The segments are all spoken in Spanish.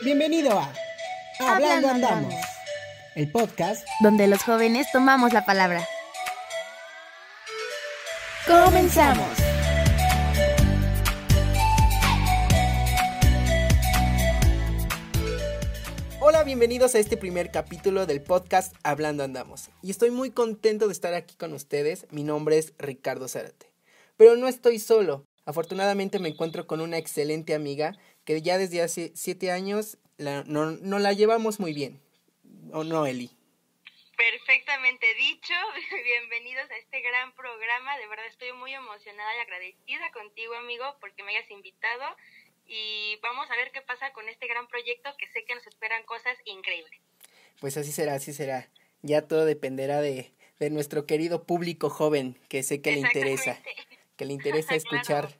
Bienvenido a Hablando Andamos, el podcast donde los jóvenes tomamos la palabra. ¡Comenzamos! Hola, bienvenidos a este primer capítulo del podcast Hablando Andamos. Y estoy muy contento de estar aquí con ustedes. Mi nombre es Ricardo Zárate. Pero no estoy solo. Afortunadamente me encuentro con una excelente amiga que ya desde hace siete años la, no, no la llevamos muy bien. ¿O no, Eli? Perfectamente dicho. Bienvenidos a este gran programa. De verdad estoy muy emocionada y agradecida contigo, amigo, porque me hayas invitado. Y vamos a ver qué pasa con este gran proyecto que sé que nos esperan cosas increíbles. Pues así será, así será. Ya todo dependerá de, de nuestro querido público joven, que sé que le interesa. Que le interesa escuchar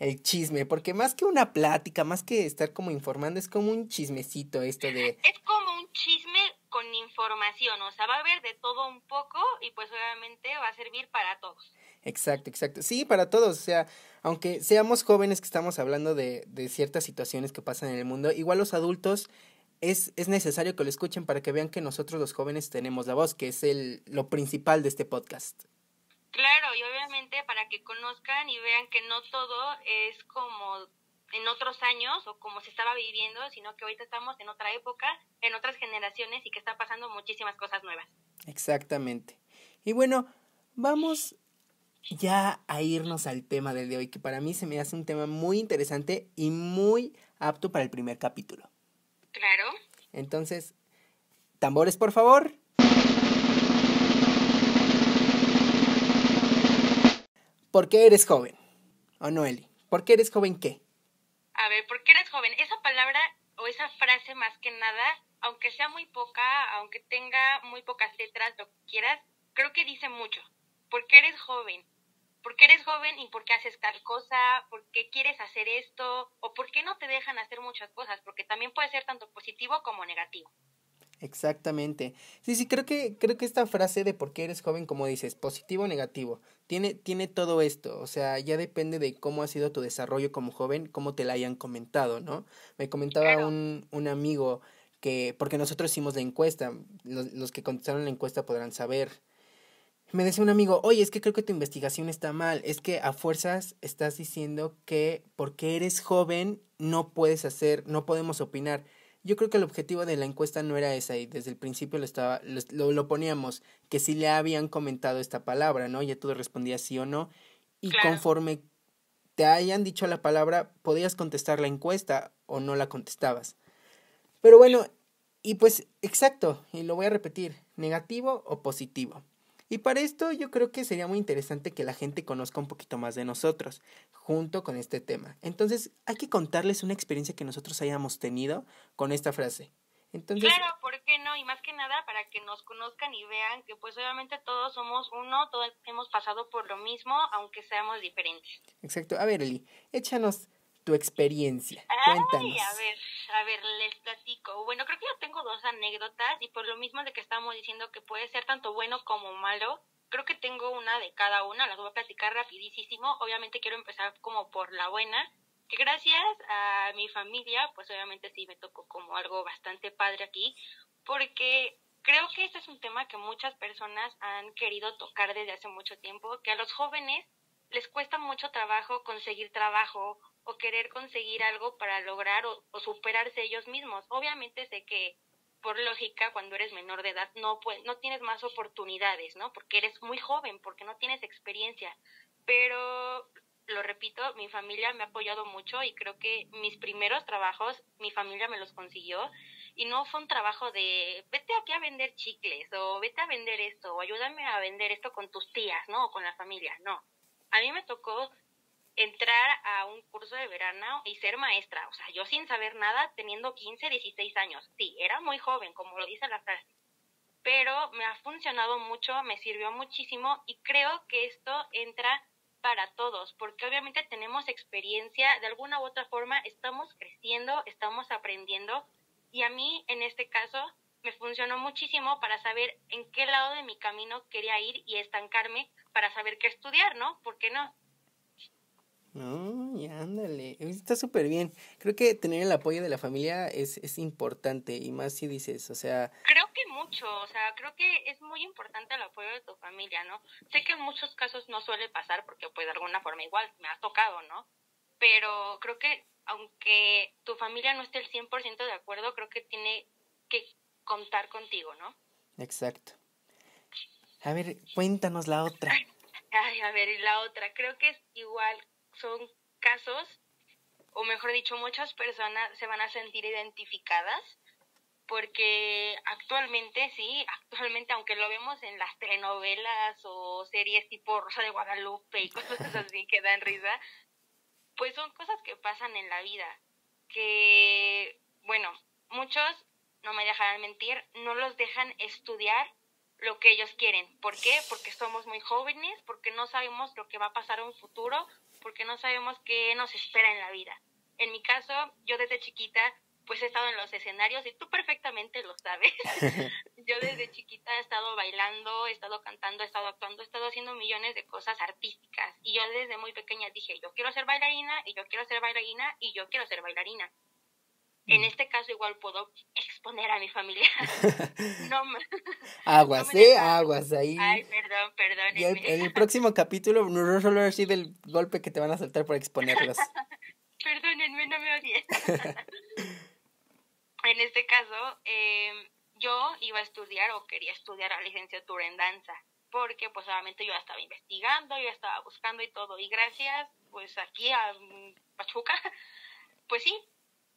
el chisme, porque más que una plática, más que estar como informando, es como un chismecito esto de... Es como un chisme con información, o sea, va a haber de todo un poco y pues obviamente va a servir para todos. Exacto, exacto. Sí, para todos, o sea, aunque seamos jóvenes que estamos hablando de, de ciertas situaciones que pasan en el mundo, igual los adultos es, es necesario que lo escuchen para que vean que nosotros los jóvenes tenemos la voz, que es el, lo principal de este podcast. Claro, y obviamente que conozcan y vean que no todo es como en otros años o como se estaba viviendo, sino que ahorita estamos en otra época, en otras generaciones y que están pasando muchísimas cosas nuevas. Exactamente. Y bueno, vamos ya a irnos al tema del de hoy, que para mí se me hace un tema muy interesante y muy apto para el primer capítulo. Claro. Entonces, tambores, por favor. ¿Por qué eres joven? ¿O no, Eli? ¿Por qué eres joven qué? A ver, ¿por qué eres joven? Esa palabra o esa frase más que nada, aunque sea muy poca, aunque tenga muy pocas letras, lo que quieras, creo que dice mucho. ¿Por qué eres joven? ¿Por qué eres joven y por qué haces tal cosa? ¿Por qué quieres hacer esto? ¿O por qué no te dejan hacer muchas cosas? Porque también puede ser tanto positivo como negativo. Exactamente. Sí, sí, creo que, creo que esta frase de por qué eres joven, como dices, positivo o negativo, tiene, tiene todo esto. O sea, ya depende de cómo ha sido tu desarrollo como joven, cómo te la hayan comentado, ¿no? Me comentaba Claro. un, un amigo que, porque nosotros hicimos la encuesta, los, los que contestaron la encuesta podrán saber. Me decía un amigo, oye, es que creo que tu investigación está mal, es que a fuerzas estás diciendo que porque eres joven no puedes hacer, no podemos opinar. Yo creo que el objetivo de la encuesta no era esa y desde el principio lo estaba lo, lo, poníamos que si le habían comentado esta palabra, ¿no? Ya tú respondías sí o no y Claro. conforme te hayan dicho la palabra podías contestar la encuesta o no la contestabas. Pero bueno, y pues exacto, y lo voy a repetir, negativo o positivo. Y para esto yo creo que sería muy interesante que la gente conozca un poquito más de nosotros, junto con este tema. Entonces hay que contarles una experiencia que nosotros hayamos tenido con esta frase. Entonces, Claro, ¿por qué no? Y más que nada para que nos conozcan y vean que pues obviamente todos somos uno, todos hemos pasado por lo mismo, aunque seamos diferentes. exacto. A ver, Eli, échanos tu experiencia. Ay, Cuéntanos. a ver, a ver, les platico. Bueno, creo que yo tengo dos anécdotas y por lo mismo de que estamos diciendo que puede ser tanto bueno como malo, creo que tengo una de cada una, las voy a platicar rapidísimo. Obviamente quiero empezar como por la buena, que gracias a mi familia, pues obviamente sí me tocó como algo bastante padre aquí, porque creo que este es un tema que muchas personas han querido tocar desde hace mucho tiempo, que a los jóvenes les cuesta mucho trabajo conseguir trabajo o querer conseguir algo para lograr o, o, superarse ellos mismos. Obviamente sé que por lógica cuando eres menor de edad no pues, no tienes más oportunidades, ¿no? Porque eres muy joven, porque no tienes experiencia. Pero lo repito, mi familia me ha apoyado mucho y creo que mis primeros trabajos mi familia me los consiguió y no fue un trabajo de vete aquí a vender chicles o vete a vender esto o ayúdame a vender esto con tus tías, ¿no? O con la familia, no. A mí me tocó entrar a un curso de verano y ser maestra, o sea, yo sin saber nada, teniendo 15, 16 años. Sí, era muy joven, como lo dice la frase. Pero me ha funcionado mucho, me sirvió muchísimo y creo que esto entra para todos, porque obviamente tenemos experiencia, de alguna u otra forma estamos creciendo, estamos aprendiendo y a mí en este caso me funcionó muchísimo para saber en qué lado de mi camino quería ir y estancarme para saber qué estudiar, ¿no? ¿Por qué no? No, y ándale, está súper bien. Creo que tener el apoyo de la familia es, es importante y más si dices, o sea... Creo que mucho, o sea, creo que es muy importante el apoyo de tu familia, ¿no? Sé que en muchos casos no suele pasar porque pues de alguna forma igual me ha tocado, ¿no? Pero creo que aunque tu familia no esté el 100% de acuerdo, creo que tiene que contar contigo, ¿no? Exacto. A ver, cuéntanos la otra. Ay, a ver, y la otra, creo que es igual son casos, o mejor dicho, muchas personas se van a sentir identificadas porque actualmente, sí, actualmente, aunque lo vemos en las telenovelas o series tipo Rosa de Guadalupe y cosas así que dan risa, pues son cosas que pasan en la vida, que, bueno, muchos, no me dejarán mentir, no los dejan estudiar lo que ellos quieren. ¿Por qué? Porque somos muy jóvenes, porque no sabemos lo que va a pasar en un futuro, porque no sabemos qué nos espera en la vida. En mi caso, yo desde chiquita pues he estado en los escenarios y tú perfectamente lo sabes. yo desde chiquita he estado bailando, he estado cantando, he estado actuando, he estado haciendo millones de cosas artísticas. Y yo desde muy pequeña dije, yo quiero ser bailarina y yo quiero ser bailarina y yo quiero ser bailarina. En mm. este caso igual puedo exponer a mi familia. no Aguas, ¿eh? Aguas ahí. Ay, perdón, perdón. En el próximo capítulo no solo así del golpe que te van a saltar por exponerlos. Perdónenme, no me odien. en este caso, eh, yo iba a estudiar o quería estudiar la licenciatura en danza, porque pues obviamente yo estaba investigando, yo estaba buscando y todo, y gracias pues aquí a Pachuca, pues sí,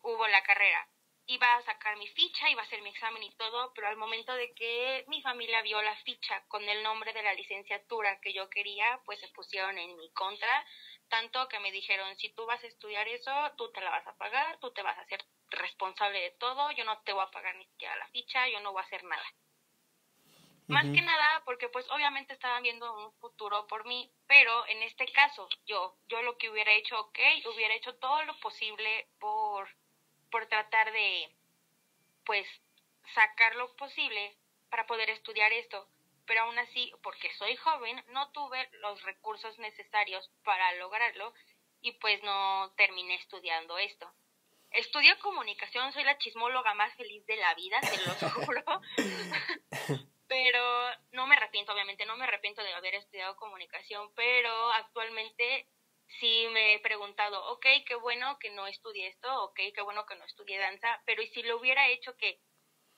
hubo la carrera. Iba a sacar mi ficha, iba a hacer mi examen y todo, pero al momento de que mi familia vio la ficha con el nombre de la licenciatura que yo quería, pues se pusieron en mi contra, tanto que me dijeron, si tú vas a estudiar eso, tú te la vas a pagar, tú te vas a hacer responsable de todo, yo no te voy a pagar ni siquiera la ficha, yo no voy a hacer nada. Más que nada porque pues obviamente estaban viendo un futuro por mí, pero en este caso yo, yo lo que hubiera hecho, ok, hubiera hecho todo lo posible por por tratar de, pues, sacar lo posible para poder estudiar esto. Pero aún así, porque soy joven, no tuve los recursos necesarios para lograrlo y pues no terminé estudiando esto. Estudio comunicación, soy la chismóloga más feliz de la vida, te lo juro. pero no me arrepiento, obviamente, no me arrepiento de haber estudiado comunicación, pero actualmente sí me he preguntado, ok, qué bueno que no estudié esto, ok, qué bueno que no estudié danza, pero ¿y si lo hubiera hecho que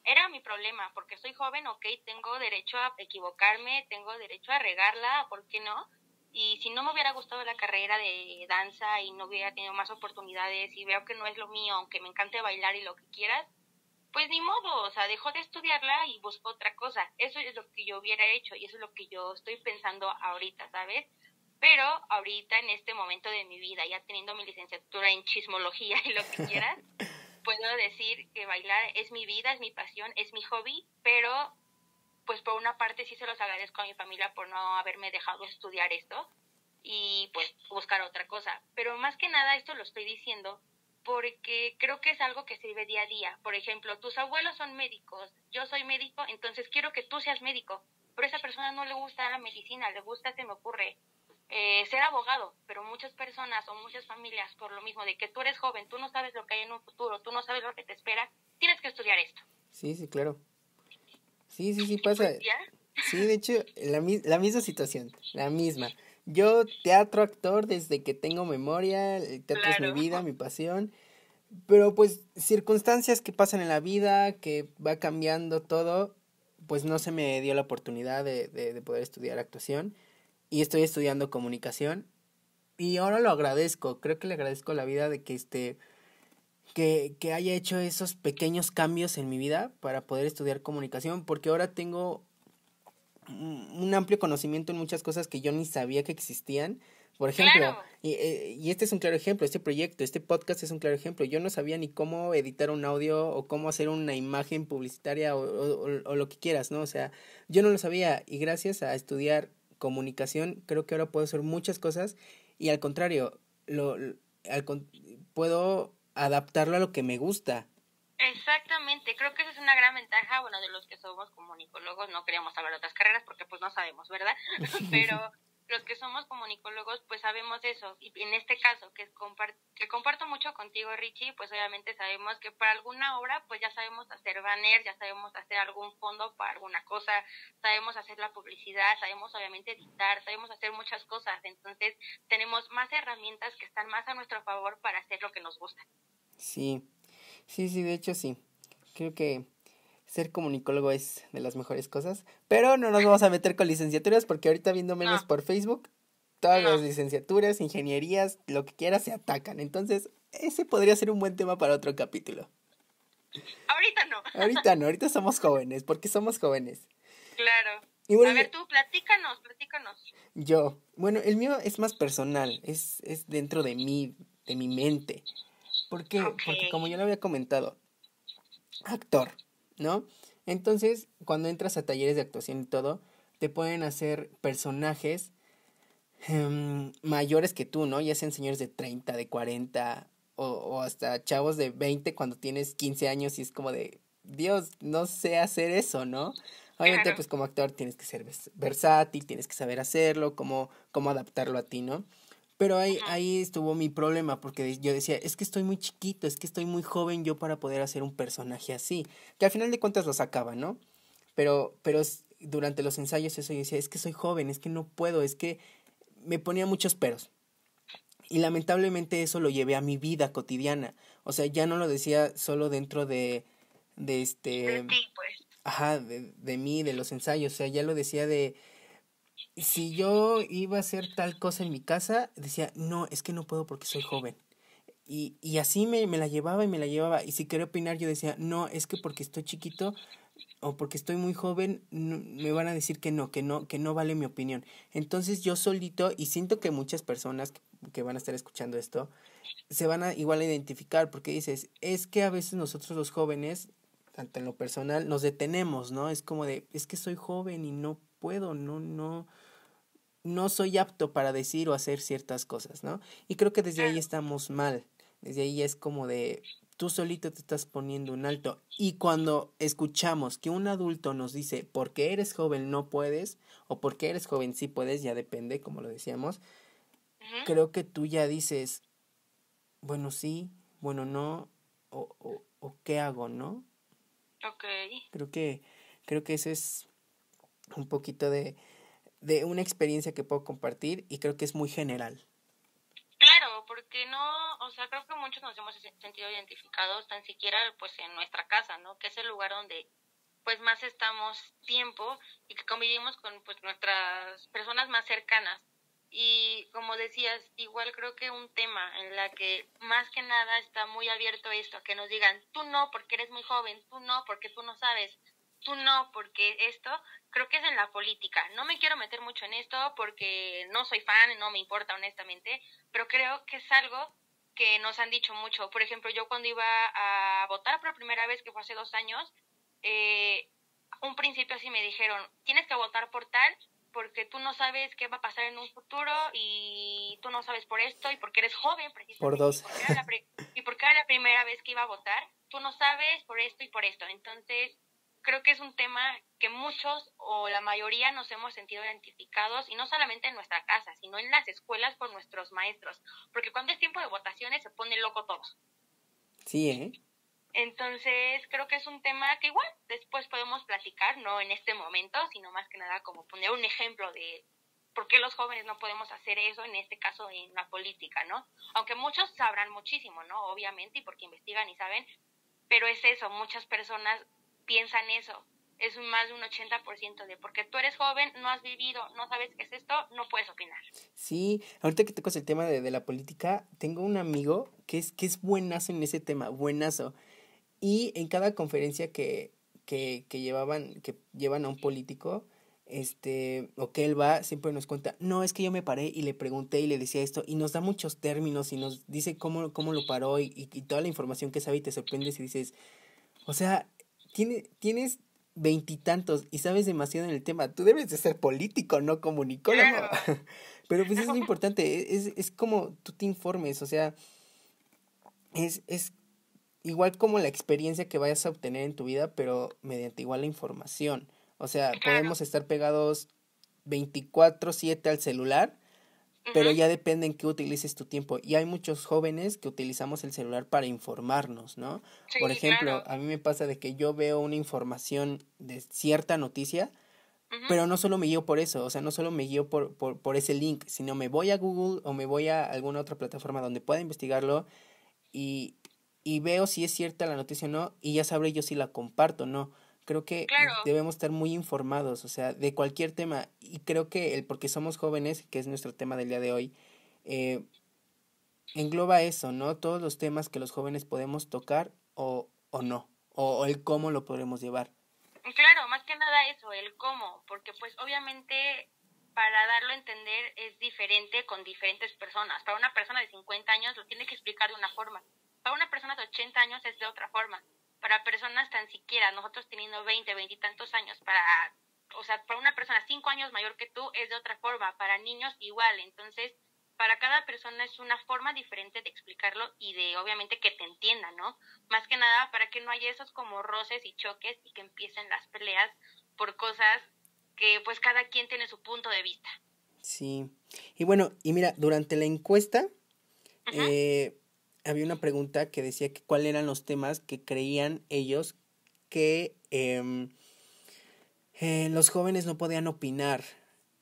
era mi problema, porque soy joven, ok, tengo derecho a equivocarme, tengo derecho a regarla, ¿por qué no? Y si no me hubiera gustado la carrera de danza y no hubiera tenido más oportunidades y veo que no es lo mío, aunque me encante bailar y lo que quieras, pues ni modo, o sea, dejo de estudiarla y busco otra cosa. Eso es lo que yo hubiera hecho y eso es lo que yo estoy pensando ahorita, ¿sabes? Pero ahorita, en este momento de mi vida, ya teniendo mi licenciatura en chismología y lo que quieras, puedo decir que bailar es mi vida, es mi pasión, es mi hobby, pero pues por una parte sí se los agradezco a mi familia por no haberme dejado estudiar esto y pues buscar otra cosa. Pero más que nada esto lo estoy diciendo porque creo que es algo que se vive día a día. Por ejemplo, tus abuelos son médicos, yo soy médico, entonces quiero que tú seas médico. Pero a esa persona no le gusta la medicina, le gusta, se me ocurre, eh, ser abogado, pero muchas personas o muchas familias, por lo mismo de que tú eres joven, tú no sabes lo que hay en un futuro, tú no sabes lo que te espera, tienes que estudiar esto. Sí, sí, claro. Sí, sí, sí pasa. Sí, de hecho, la, la misma situación, la misma. Yo teatro, actor, desde que tengo memoria, el teatro es mi vida, mi pasión. Pero pues circunstancias que pasan en la vida, que va cambiando todo, pues no se me dio la oportunidad de, de, de poder estudiar actuación y estoy estudiando comunicación y ahora lo agradezco, creo que le agradezco la vida de que este que, que haya hecho esos pequeños cambios en mi vida para poder estudiar comunicación, porque ahora tengo un amplio conocimiento en muchas cosas que yo ni sabía que existían. Por ejemplo, y, eh, y, este es un claro ejemplo, este proyecto, este podcast es un claro ejemplo. Yo no sabía ni cómo editar un audio o cómo hacer una imagen publicitaria o, o, o lo que quieras, ¿no? O sea, yo no lo sabía y gracias a estudiar comunicación, creo que ahora puedo hacer muchas cosas y al contrario, lo, al, puedo adaptarlo a lo que me gusta. Exactamente, creo que esa es una gran ventaja, bueno, de los que somos comunicólogos, no queríamos hablar de otras carreras porque pues no sabemos, ¿verdad? Pero los que somos comunicólogos, pues sabemos eso. Y en este caso, que, que comparto mucho contigo, Richie, pues obviamente sabemos que para alguna obra, pues ya sabemos hacer banner, ya sabemos hacer algún fondo para alguna cosa, sabemos hacer la publicidad, sabemos obviamente editar, sabemos hacer muchas cosas. Entonces, tenemos más herramientas que están más a nuestro favor para hacer lo que nos gusta. Sí, sí, sí, de hecho sí. Creo que ser comunicólogo es de las mejores cosas, pero no nos vamos a meter con licenciaturas porque ahorita viendo memes por Facebook, todas las licenciaturas, ingenierías, lo que quieras se atacan. Entonces, ese podría ser un buen tema para otro capítulo. Ahorita no. Ahorita no, ahorita somos jóvenes, porque somos jóvenes. Claro. a ver, tú, platícanos, platícanos. Yo, bueno, el mío es más personal, es, es dentro de mí, de mi mente. ¿Por qué? Porque como ya lo había comentado, actor. ¿No? Entonces, cuando entras a talleres de actuación y todo, te pueden hacer personajes em, mayores que tú, ¿no? Ya sean señores de 30, de 40 o, o hasta chavos de 20 cuando tienes 15 años y es como de, Dios, no sé hacer eso, ¿no? Obviamente, pues como actor tienes que ser versátil, tienes que saber hacerlo, cómo, cómo adaptarlo a ti, ¿no? Pero ahí, ahí estuvo mi problema, porque yo decía, es que estoy muy chiquito, es que estoy muy joven yo para poder hacer un personaje así. Que al final de cuentas lo sacaba, ¿no? Pero, pero durante los ensayos eso yo decía, es que soy joven, es que no puedo, es que me ponía muchos peros. Y lamentablemente eso lo llevé a mi vida cotidiana. O sea, ya no lo decía solo dentro de, de este... De ti, pues. Ajá, de, de mí, de los ensayos. O sea, ya lo decía de si yo iba a hacer tal cosa en mi casa, decía, no, es que no puedo porque soy joven. Y, y así me, me la llevaba y me la llevaba. Y si quería opinar, yo decía, no, es que porque estoy chiquito o porque estoy muy joven, me van a decir que no, que no, que no vale mi opinión. Entonces yo solito, y siento que muchas personas que, van a estar escuchando esto, se van a igual a identificar, porque dices, es que a veces nosotros los jóvenes, tanto en lo personal, nos detenemos, ¿no? Es como de, es que soy joven y no puedo, no, no, no soy apto para decir o hacer ciertas cosas, ¿no? Y creo que desde ahí estamos mal. Desde ahí es como de tú solito te estás poniendo un alto. Y cuando escuchamos que un adulto nos dice, porque eres joven no puedes, o porque eres joven sí puedes, ya depende, como lo decíamos, creo que tú ya dices, bueno, sí, bueno, no, o, o, o qué hago, ¿no? Ok. Creo que, creo que eso es un poquito de, de una experiencia que puedo compartir y creo que es muy general. Claro, porque no, o sea, creo que muchos nos hemos sentido identificados tan siquiera pues en nuestra casa, ¿no? Que es el lugar donde pues más estamos tiempo y que convivimos con pues nuestras personas más cercanas. Y como decías, igual creo que un tema en la que más que nada está muy abierto esto, a que nos digan, tú no porque eres muy joven, tú no porque tú no sabes, tú no, porque esto creo que es en la política. No me quiero meter mucho en esto porque no soy fan, no me importa honestamente, pero creo que es algo que nos han dicho mucho. Por ejemplo, yo cuando iba a votar por primera vez, que fue hace dos años, eh, un principio así me dijeron, tienes que votar por tal porque tú no sabes qué va a pasar en un futuro y tú no sabes por esto y porque eres joven precisamente. Por dos. y porque era la primera vez que iba a votar, tú no sabes por esto y por esto. Entonces, creo que es un tema que muchos o la mayoría nos hemos sentido identificados y no solamente en nuestra casa, sino en las escuelas por nuestros maestros, porque cuando es tiempo de votaciones se pone loco todos. Sí, ¿eh? Entonces, creo que es un tema que igual después podemos platicar, no en este momento, sino más que nada como poner un ejemplo de por qué los jóvenes no podemos hacer eso, en este caso en la política, ¿no? Aunque muchos sabrán muchísimo, ¿no? Obviamente, y porque investigan y saben, pero es eso, muchas personas piensan eso. Es más de un 80% de porque tú eres joven, no has vivido, no sabes qué es esto, no puedes opinar. Sí, ahorita que tocas el tema de, de la política, tengo un amigo que es, que es buenazo en ese tema, buenazo. Y en cada conferencia que, que, que llevaban, que llevan a un político, este, o que él va, siempre nos cuenta, no, es que yo me paré y le pregunté y le decía esto, y nos da muchos términos y nos dice cómo, cómo lo paró y, y, y toda la información que sabe y te sorprendes y dices, o sea, tienes veintitantos y, sabes demasiado en el tema. Tú debes de ser político, no comunicólogo. Pero pues es muy importante, es, es como tú te informes, o sea, es, es igual como la experiencia que vayas a obtener en tu vida, pero mediante igual la información. O sea, podemos estar pegados 24/7 al celular, pero ya depende en qué utilices tu tiempo. Y hay muchos jóvenes que utilizamos el celular para informarnos, ¿no? Por ejemplo, a mí me pasa de que yo veo una información de cierta noticia, pero no solo me guío por eso, o sea, no solo me guío por, por, por ese link, sino me voy a Google o me voy a alguna otra plataforma donde pueda investigarlo y, y veo si es cierta la noticia o no, y ya sabré yo si la comparto o no. Creo que debemos estar muy informados, o sea, de cualquier tema. Y creo que el porque somos jóvenes, que es nuestro tema del día de hoy, eh, engloba eso, ¿no? Todos los temas que los jóvenes podemos tocar o, o no, o, el cómo lo podremos llevar. Claro, más que nada eso, el cómo, porque pues obviamente para darlo a entender es diferente con diferentes personas. Para una persona de 50 años lo tiene que explicar de una forma. Para una persona de 80 años es de otra forma para personas tan siquiera, nosotros teniendo 20, 20 y tantos años, para, o sea, para una persona 5 años mayor que tú es de otra forma, para niños igual, entonces para cada persona es una forma diferente de explicarlo y de obviamente que te entienda, ¿no? Más que nada para que no haya esos como roces y choques y que empiecen las peleas por cosas que pues cada quien tiene su punto de vista. Sí. Y bueno, y mira, durante la encuesta, eh, había una pregunta que decía que cuáles eran los temas que creían ellos que em, eh, los jóvenes no podían opinar.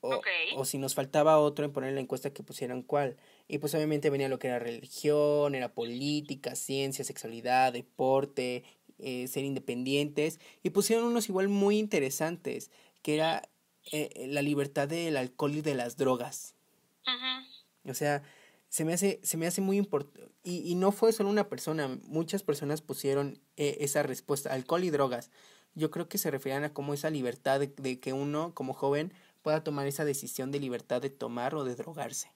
O, o, si nos faltaba otro en poner la encuesta que pusieran cuál. Y pues obviamente venía lo que era religión, era política, ciencia, sexualidad, deporte, eh, ser independientes. Y pusieron unos igual muy interesantes, que era eh, la libertad del alcohol y de las drogas. O sea, se me hace, se me hace muy importante. Y, y, no fue solo una persona, muchas personas pusieron eh, esa respuesta, alcohol y drogas. Yo creo que se referían a como esa libertad de, que uno, como joven, pueda tomar esa decisión de libertad de tomar o de drogarse.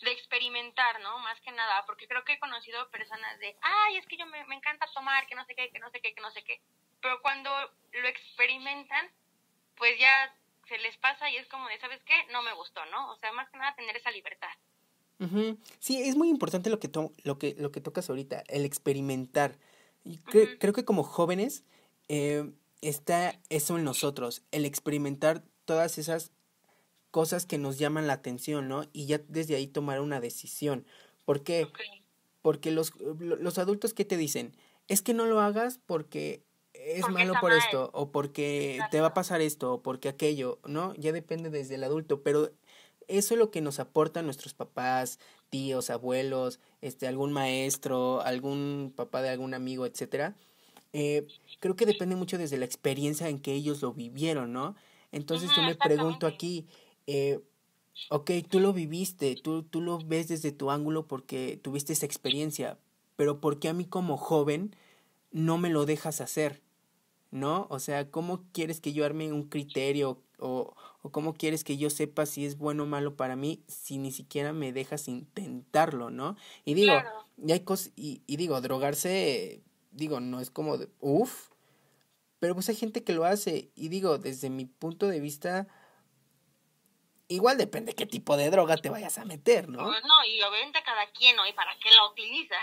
De experimentar, ¿no? Más que nada, porque creo que he conocido personas de, ay, es que yo me, me encanta tomar, que no sé qué, que no sé qué, que no sé qué. Pero cuando lo experimentan, pues ya se les pasa y es como de, ¿sabes qué? No me gustó, ¿no? O sea, más que nada tener esa libertad. Sí, es muy importante lo que, lo, que, lo que tocas ahorita, el experimentar. Y Creo que como jóvenes eh, está eso en nosotros, el experimentar todas esas cosas que nos llaman la atención, ¿no? Y ya desde ahí tomar una decisión. ¿Por qué? Porque los, los adultos que te dicen, es que no lo hagas porque es malo por esto, o porque te va a pasar esto, o porque aquello, ¿no? Ya depende desde el adulto, pero eso es lo que nos aportan nuestros papás, tíos, abuelos, este, algún maestro, algún papá de algún amigo, etcétera. Eh, creo que depende mucho desde la experiencia en que ellos lo vivieron, ¿no? Entonces yo me pregunto aquí, eh, ok, tú lo viviste, tú, tú lo ves desde tu ángulo porque tuviste esa experiencia, pero ¿por qué a mí como joven no me lo dejas hacer? ¿No? O sea, ¿cómo quieres que yo arme un criterio o, o cómo quieres que yo sepa si es bueno o malo para mí si ni siquiera me dejas intentarlo, ¿no? Y digo, y hay cosas, y, y, digo, drogarse, digo, no es como de, uff, pero pues hay gente que lo hace y digo, desde mi punto de vista, igual depende qué tipo de droga te vayas a meter, ¿no? Pues no, y obviamente cada quien, ¿no? Y para qué la utiliza.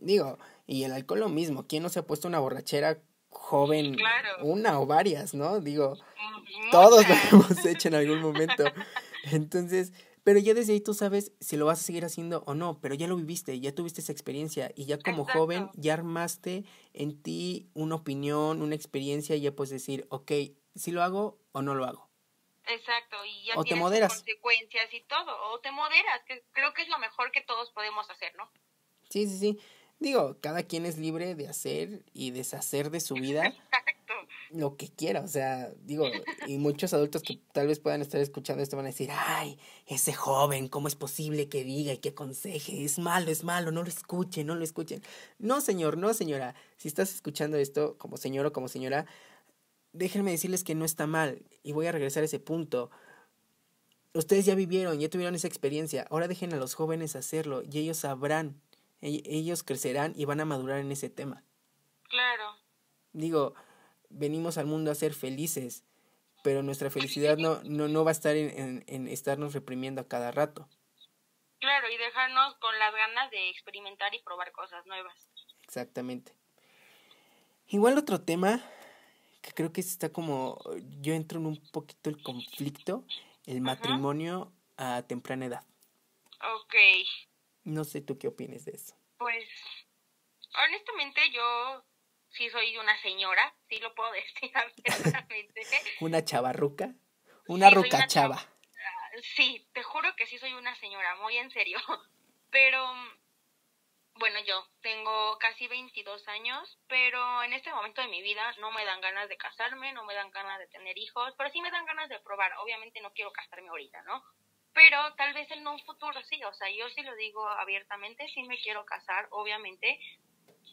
Digo, y el alcohol lo mismo, ¿quién no se ha puesto una borrachera joven, una o varias, ¿no? Digo, todos lo hemos hecho en algún momento. Entonces, pero ya desde ahí tú sabes si lo vas a seguir haciendo o no, pero ya lo viviste, ya tuviste esa experiencia y ya como joven ya armaste en ti una opinión, una experiencia y ya puedes decir, ok, si lo hago o no lo hago. Exacto, y ya o tienes te moderas. consecuencias y todo, o te moderas, que creo que es lo mejor que todos podemos hacer, ¿no? Sí, sí, sí. Digo, cada quien es libre de hacer y deshacer de su vida lo que quiera, o sea, digo, y muchos adultos que tal vez puedan estar escuchando esto van a decir, ay, ese joven, ¿cómo es posible que diga y que aconseje? Es malo, es malo, no lo escuchen, no lo escuchen. No, señor, no, señora, si estás escuchando esto como señor o como señora, déjenme decirles que no está mal, y voy a regresar a ese punto. Ustedes ya vivieron, ya tuvieron esa experiencia, ahora dejen a los jóvenes hacerlo y ellos sabrán ellos crecerán y van a madurar en ese tema. Claro. Digo, venimos al mundo a ser felices, pero nuestra felicidad no, no, no va a estar en, en, estarnos reprimiendo a cada rato. Claro, y dejarnos con las ganas de experimentar y probar cosas nuevas. Exactamente. Igual otro tema que creo que está como, yo entro en un poquito el conflicto, el matrimonio a temprana edad. Ok. No sé tú qué opines de eso. Pues, honestamente yo sí soy una señora, sí lo puedo decir abiertamente. ¿Una chavarruca? Una Sí, soy ruca una chava. Ah, Sí, te juro que sí soy una señora, muy en serio. Pero, bueno, yo tengo casi 22 años, pero en este momento de mi vida no me dan ganas de casarme, no me dan ganas de tener hijos, pero sí me dan ganas de probar. Obviamente no quiero casarme ahorita, ¿no? Pero tal vez en un futuro sí, o sea, yo sí lo digo abiertamente, sí me quiero casar, obviamente.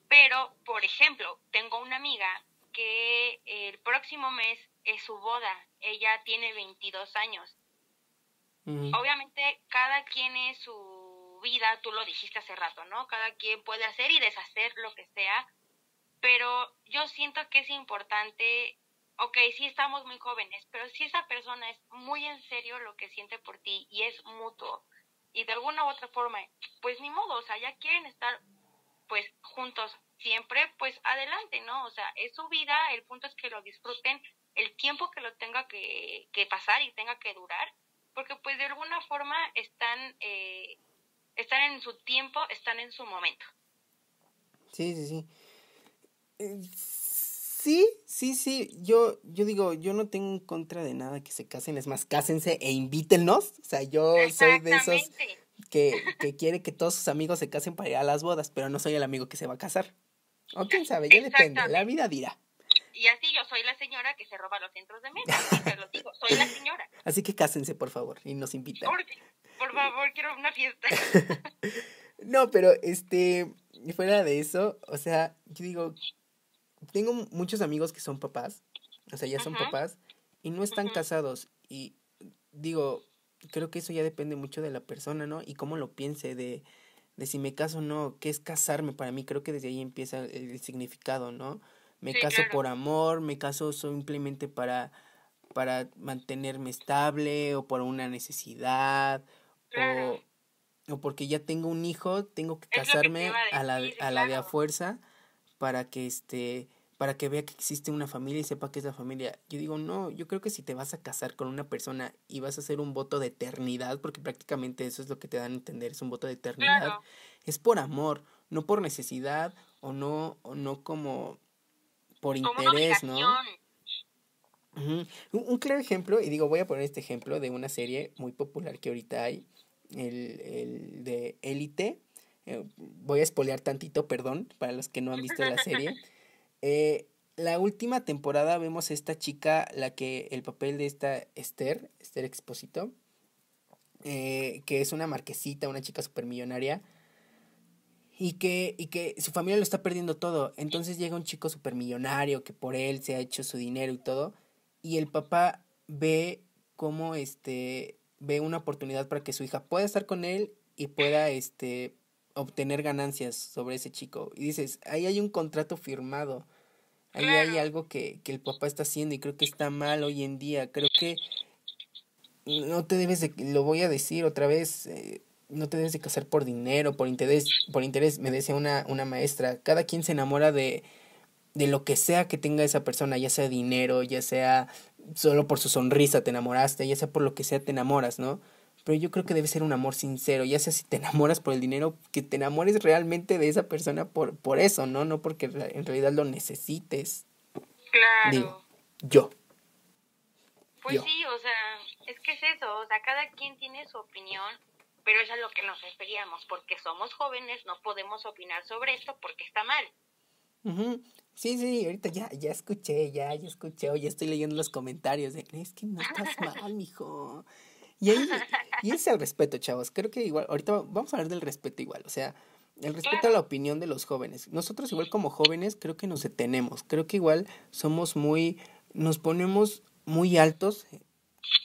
Pero, por ejemplo, tengo una amiga que el próximo mes es su boda. Ella tiene 22 años. Obviamente, cada quien es su vida, tú lo dijiste hace rato, ¿no? Cada quien puede hacer y deshacer lo que sea, pero yo siento que es importante, ok, sí estamos muy jóvenes, pero si esa persona es muy en serio lo que siente por ti y es mutuo, y de alguna u otra forma, pues ni modo, o sea, ya quieren estar pues juntos siempre, pues adelante, ¿no? O sea, es su vida, el punto es que lo disfruten el tiempo que lo tenga que, que pasar y tenga que durar, porque pues de alguna forma están, eh, están en su tiempo, están en su momento. Sí, sí, sí. Eh, Sí, sí, sí. Yo, yo digo, yo no tengo en contra de nada que se casen. Es más, cásense e invítennos. O sea, yo soy de esos que, que quiere que todos sus amigos se casen para ir a las bodas, pero no soy el amigo que se va a casar. O quién sabe, ya depende. La vida dirá. Y así yo soy la señora que se roba los centros de mesa, te lo digo, soy la señora. Así que cásense, por favor, y nos invitan. Por, por favor, quiero una fiesta. No, pero este, fuera de eso, o sea, yo digo, tengo muchos amigos que son papás, o sea, ya son Ajá. papás, y no están casados. Y digo, creo que eso ya depende mucho de la persona, ¿no? Y cómo lo piense, de, de si me caso o no, qué es casarme para mí, creo que desde ahí empieza el, significado, ¿no? Me Sí, caso claro. por amor, me caso simplemente para, para mantenerme estable o por una necesidad Claro. o, o porque ya tengo un hijo, tengo que Es casarme a a la, a la de a fuerza para que este para que vea que existe una familia y sepa que es la familia. Yo digo, no, yo creo que si te vas a casar con una persona y vas a hacer un voto de eternidad, porque prácticamente eso es lo que te dan a entender, es un voto de eternidad, Claro. es por amor, no por necesidad o no o no como por Como interés, ¿no? Un, un claro ejemplo, y digo, voy a poner este ejemplo de una serie muy popular que ahorita hay, el, el de Élite. Eh, voy a espolear tantito, perdón, para los que no han visto la serie. Eh, la última temporada vemos a esta chica, la que el papel de esta Esther, Esther Exposito, eh, que es una marquesita, una chica supermillonaria, y que, y que su familia lo está perdiendo todo. Entonces llega un chico supermillonario que por él se ha hecho su dinero y todo, y el papá ve cómo este ve una oportunidad para que su hija pueda estar con él y pueda este obtener ganancias sobre ese chico. Y dices, ahí hay un contrato firmado. Ahí hay algo que, que el papá está haciendo y creo que está mal hoy en día. Creo que no te debes de, lo voy a decir otra vez, eh, no te debes de casar por dinero, por interés, por interés, me decía una, una maestra, cada quien se enamora de, de lo que sea que tenga esa persona, ya sea dinero, ya sea solo por su sonrisa te enamoraste, ya sea por lo que sea te enamoras, ¿no? Pero yo creo que debe ser un amor sincero, ya sea si te enamoras por el dinero, que te enamores realmente de esa persona por, por eso, ¿no? No porque en realidad lo necesites. Claro. Digo. Yo. Pues yo. sí, o sea, es que es eso, o sea, cada quien tiene su opinión, pero es a lo que nos referíamos, porque somos jóvenes, no podemos opinar sobre esto porque está mal. Ujú. Sí, sí, ahorita ya, ya escuché, ya, ya escuché, o ya estoy leyendo los comentarios de, es que no estás mal, mijo. Y ahí, y ese es el respeto, chavos. Creo que igual, ahorita va- vamos a hablar del respeto igual, o sea, el respeto a la opinión de los jóvenes. Nosotros igual como jóvenes creo que nos detenemos, creo que igual somos muy, nos ponemos muy altos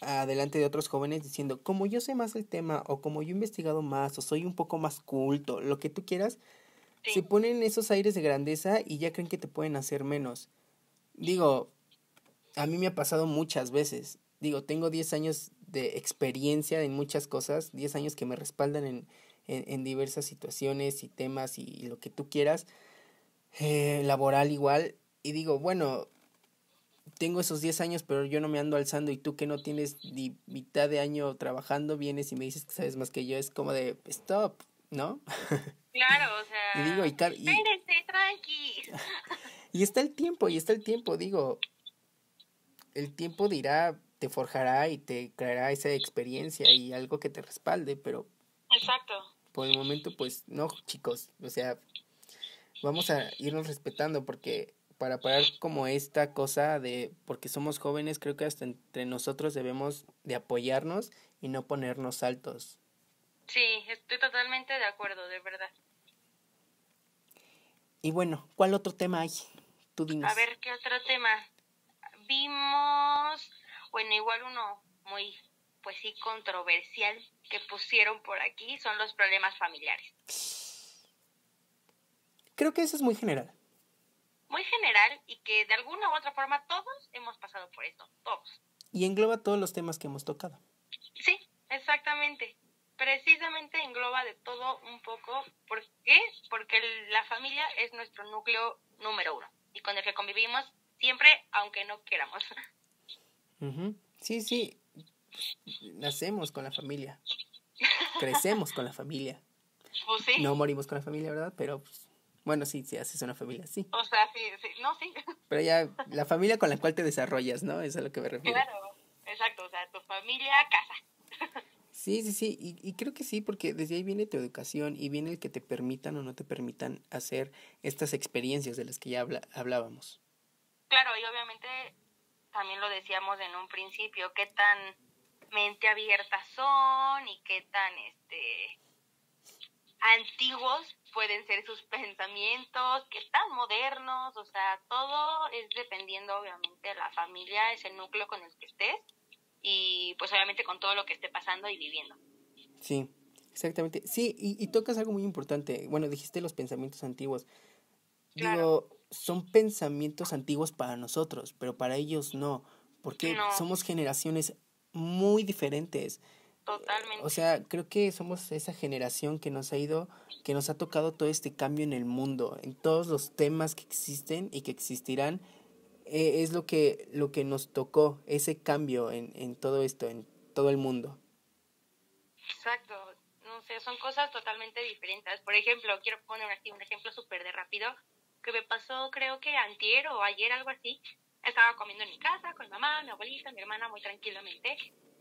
adelante de otros jóvenes diciendo, como yo sé más del tema, o como yo he investigado más, o soy un poco más culto, lo que tú quieras, Sí. se ponen esos aires de grandeza y ya creen que te pueden hacer menos. Digo, a mí me ha pasado muchas veces. Digo, tengo 10 años de experiencia en muchas cosas, 10 años que me respaldan en, en, en diversas situaciones y temas y, y lo que tú quieras, eh, laboral igual. Y digo, bueno, tengo esos 10 años, pero yo no me ando alzando y tú que no tienes ni mitad de año trabajando, vienes y me dices que sabes más que yo, es como de, stop, ¿no? Claro, o sea, y digo, y, y, espérense, tranqui. y está el tiempo, y está el tiempo, digo, el tiempo dirá, te forjará y te creará esa experiencia y algo que te respalde, pero Exacto. por el momento, pues no, chicos, o sea, vamos a irnos respetando porque para parar como esta cosa de, porque somos jóvenes, creo que hasta entre nosotros debemos de apoyarnos y no ponernos altos. Sí, estoy totalmente de acuerdo, de verdad. Y bueno, ¿cuál otro tema hay? Tú dinos. A ver, ¿qué otro tema? Vimos, bueno, igual uno muy, pues sí, controversial que pusieron por aquí son los problemas familiares. Creo que eso es muy general. Muy general y que de alguna u otra forma todos hemos pasado por esto, todos. Y engloba todos los temas que hemos tocado. Sí, exactamente. Precisamente engloba de todo un poco. ¿Por qué? Porque la familia es nuestro núcleo número uno y con el que convivimos siempre, aunque no queramos. Sí, sí. Nacemos con la familia. Crecemos con la familia. Pues sí. No morimos con la familia, ¿verdad? Pero, pues, bueno, sí, sí, haces una familia, sí. O sea, sí, sí, no, sí. Pero ya, la familia con la cual te desarrollas, ¿no? Eso es a lo que me refiero. Claro, exacto. O sea, tu familia, casa. Sí, sí, sí. Y, y creo que sí, porque desde ahí viene tu educación y viene el que te permitan o no te permitan hacer estas experiencias de las que ya habla- hablábamos. Claro, y obviamente también lo decíamos en un principio, qué tan mente abierta son y qué tan este antiguos pueden ser sus pensamientos, qué tan modernos, o sea, todo es dependiendo obviamente de la familia, es el núcleo con el que estés y pues obviamente con todo lo que esté pasando y viviendo. Sí, exactamente. Sí, y, y tocas algo muy importante. Bueno, dijiste los pensamientos antiguos. Claro. Digo, son pensamientos antiguos para nosotros, pero para ellos no, porque No. somos generaciones muy diferentes. Totalmente. O sea, creo que somos esa generación que nos ha ido, que nos ha tocado todo este cambio en el mundo, en todos los temas que existen y que existirán. eh, es lo que, lo que nos tocó, ese cambio en, en todo esto, en todo el mundo. Exacto, no sé, son cosas totalmente diferentes. Por ejemplo, quiero poner aquí un ejemplo súper de rápido que me pasó creo que antier o ayer, algo así. Estaba comiendo en mi casa con mi mamá, mi abuelita, mi hermana muy tranquilamente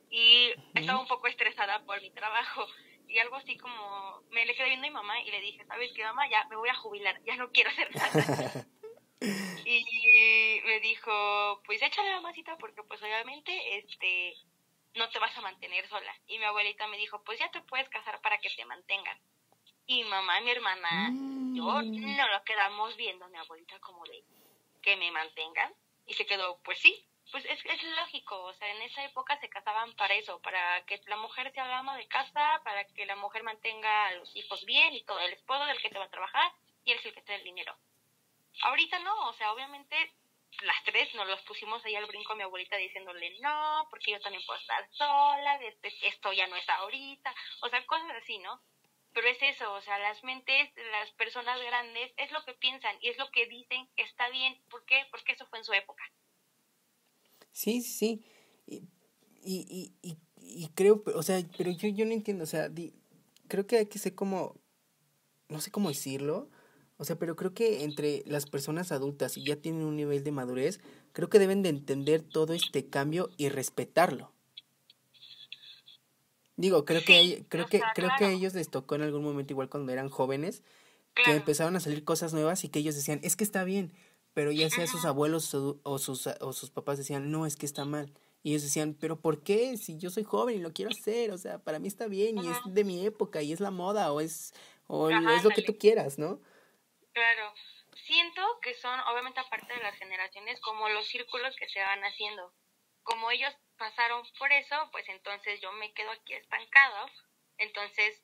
y estaba un poco estresada por mi trabajo y algo así como me le quedé viendo a mi mamá y le dije, ¿sabes qué mamá? Ya me voy a jubilar, ya no quiero hacer nada. y me dijo, pues échale la masita porque pues obviamente este no te vas a mantener sola. Y mi abuelita me dijo, pues ya te puedes casar para que te mantengan. Y mamá y mi hermana, yo Mm. no lo quedamos viendo, mi abuelita como de que me mantengan. Y se quedó, pues sí, pues es, es lógico, o sea, en esa época se casaban para eso, para que la mujer sea la ama de casa, para que la mujer mantenga a los hijos bien y todo, el esposo del que te va a trabajar y él es el que te da el dinero. Ahorita no, o sea, obviamente las tres nos los pusimos ahí al brinco a mi abuelita diciéndole no, porque yo también puedo estar sola, este, esto ya no es ahorita, o sea, cosas así, ¿no? Pero es eso, o sea, las mentes, las personas grandes, es lo que piensan y es lo que dicen que está bien. ¿Por qué? Porque eso fue en su época. Sí, sí. Y, y, y, y, creo, o sea, pero yo, yo no entiendo, o sea, creo que hay que ser como, no sé cómo decirlo, o sea, pero creo que entre las personas adultas y ya tienen un nivel de madurez, creo que deben de entender todo este cambio y respetarlo. Digo, creo que Sí, creo que sea, creo que a ellos les tocó en algún momento igual cuando eran jóvenes que empezaron a salir cosas nuevas y que ellos decían, es que está bien, pero ya sea sus abuelos o, o sus, o sus papás decían, no, es que está mal. Y ellos decían, pero ¿por qué? Si yo soy joven y lo quiero hacer, o sea, para mí está bien y es de mi época y es la moda o es, o Ajá, es lo que tú quieras, ¿no? claro. Siento que son, obviamente, aparte de las generaciones, como los círculos que se van haciendo. Como ellos pasaron por eso, pues entonces yo me quedo aquí estancado. Entonces,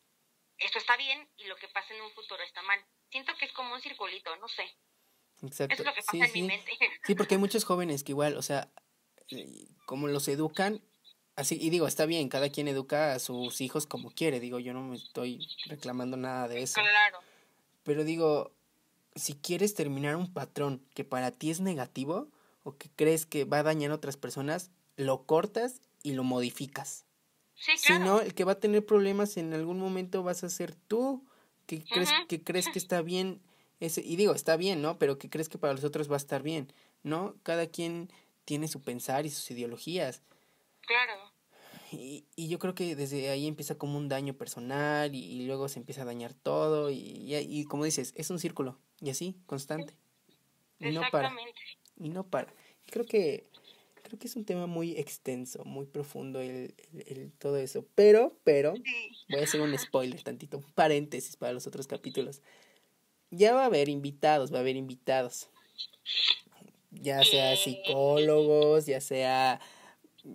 esto está bien y lo que pasa en un futuro está mal. Siento que es como un circulito, no sé. Exacto. Eso es lo que pasa Sí, en sí. mi mente. Sí, porque hay muchos jóvenes que igual, o sea, eh, como los educan, así, y digo, está bien, cada quien educa a sus hijos como quiere, digo, yo no me estoy reclamando nada de eso. Claro. Pero digo, si quieres terminar un patrón que para ti es negativo, o que crees que va a dañar a otras personas, lo cortas y lo modificas. Sí, Si claro. no, el que va a tener problemas en algún momento vas a ser tú, que crees, que crees que está bien, ese, y digo, está bien, ¿no? Pero que crees que para los otros va a estar bien, ¿no? Cada quien tiene su pensar y sus ideologías. Claro. Y, y yo creo que desde ahí empieza como un daño personal y, y luego se empieza a dañar todo y, y, y como dices, es un círculo y así, constante. Y no para, y no para. Creo que, creo que es un tema muy extenso, muy profundo el, el- el todo eso. Pero, pero, Sí. voy a hacer un spoiler tantito, un paréntesis para los otros capítulos. Ya va a haber invitados, va a haber invitados. Ya sea Bien. psicólogos, ya sea,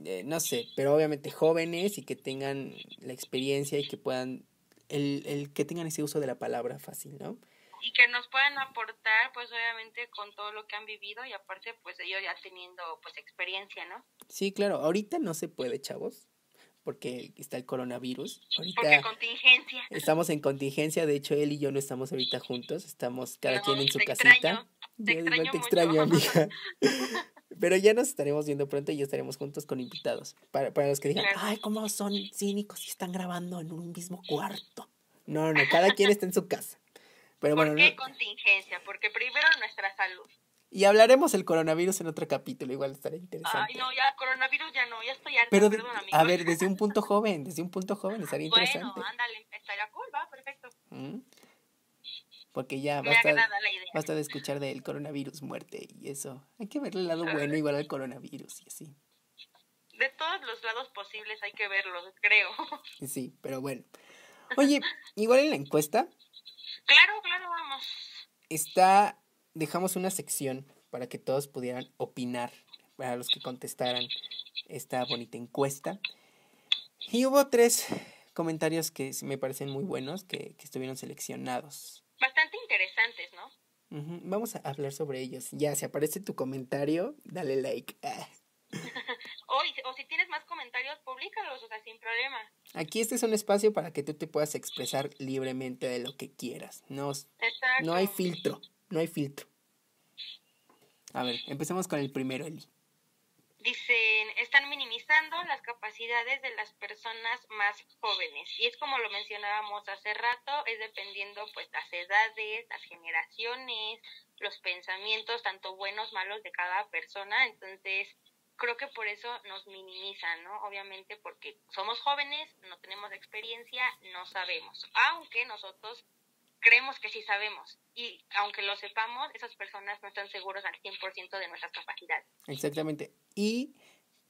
eh, no sé, pero obviamente jóvenes y que tengan la experiencia y que puedan, el, el que tengan ese uso de la palabra fácil, ¿no? Y que nos puedan aportar, pues obviamente con todo lo que han vivido y aparte, pues ellos ya teniendo, pues experiencia, ¿no? Sí, claro, ahorita no se puede, chavos, porque está el coronavirus. Porque Ahorita contingencia. estamos en contingencia, de hecho él y yo no estamos ahorita juntos, estamos cada No, quien en su te casita. extraño, te Yo extraño te mucho. extraño, amiga. Pero ya nos estaremos viendo pronto y ya estaremos juntos con invitados. Para, para los que digan, Claro. ay, cómo son cínicos y están grabando en un mismo cuarto. No, no, cada quien está en su casa. Pero ¿Por bueno, qué no- contingencia? Porque primero nuestra salud. y hablaremos del coronavirus en otro capítulo, igual estará interesante. Ay, no, ya coronavirus ya no, ya estoy harta, Pero, perdón, a amigos. ver, desde un punto joven, desde un punto joven, estaría Bueno, interesante. ándale, estaría cool, va, perfecto. ¿Mm? Porque ya Me basta, basta de escuchar del coronavirus muerte y eso. Hay que ver el lado bueno igual al coronavirus y así. De todos los lados posibles hay que verlos, creo. Sí, pero bueno. Oye, igual en la encuesta claro, claro, vamos. está, dejamos una sección para que todos pudieran opinar, para los que contestaran esta bonita encuesta. Y hubo tres comentarios que me parecen muy buenos, que, que estuvieron seleccionados. Bastante interesantes, ¿no? Ujú, Vamos a hablar sobre ellos. Ya, si aparece tu comentario, dale like. Ah. O, y- o si tienes más comentarios, públicalos, o sea, sin problema. Aquí este es un espacio para que tú te puedas expresar libremente de lo que quieras. No, Exacto. no hay filtro, no hay filtro. A ver, empecemos con el primero, Eli. Dicen, están minimizando las capacidades de las personas más jóvenes. Y es como lo mencionábamos hace rato, es dependiendo pues las edades, las generaciones, los pensamientos, tanto buenos, malos de cada persona. Entonces, creo que por eso nos minimizan, ¿no? Obviamente porque somos jóvenes, no tenemos experiencia, no sabemos. Aunque nosotros creemos que sí sabemos. Y aunque lo sepamos, esas personas no están seguros al 100% de nuestras capacidades. Exactamente. Y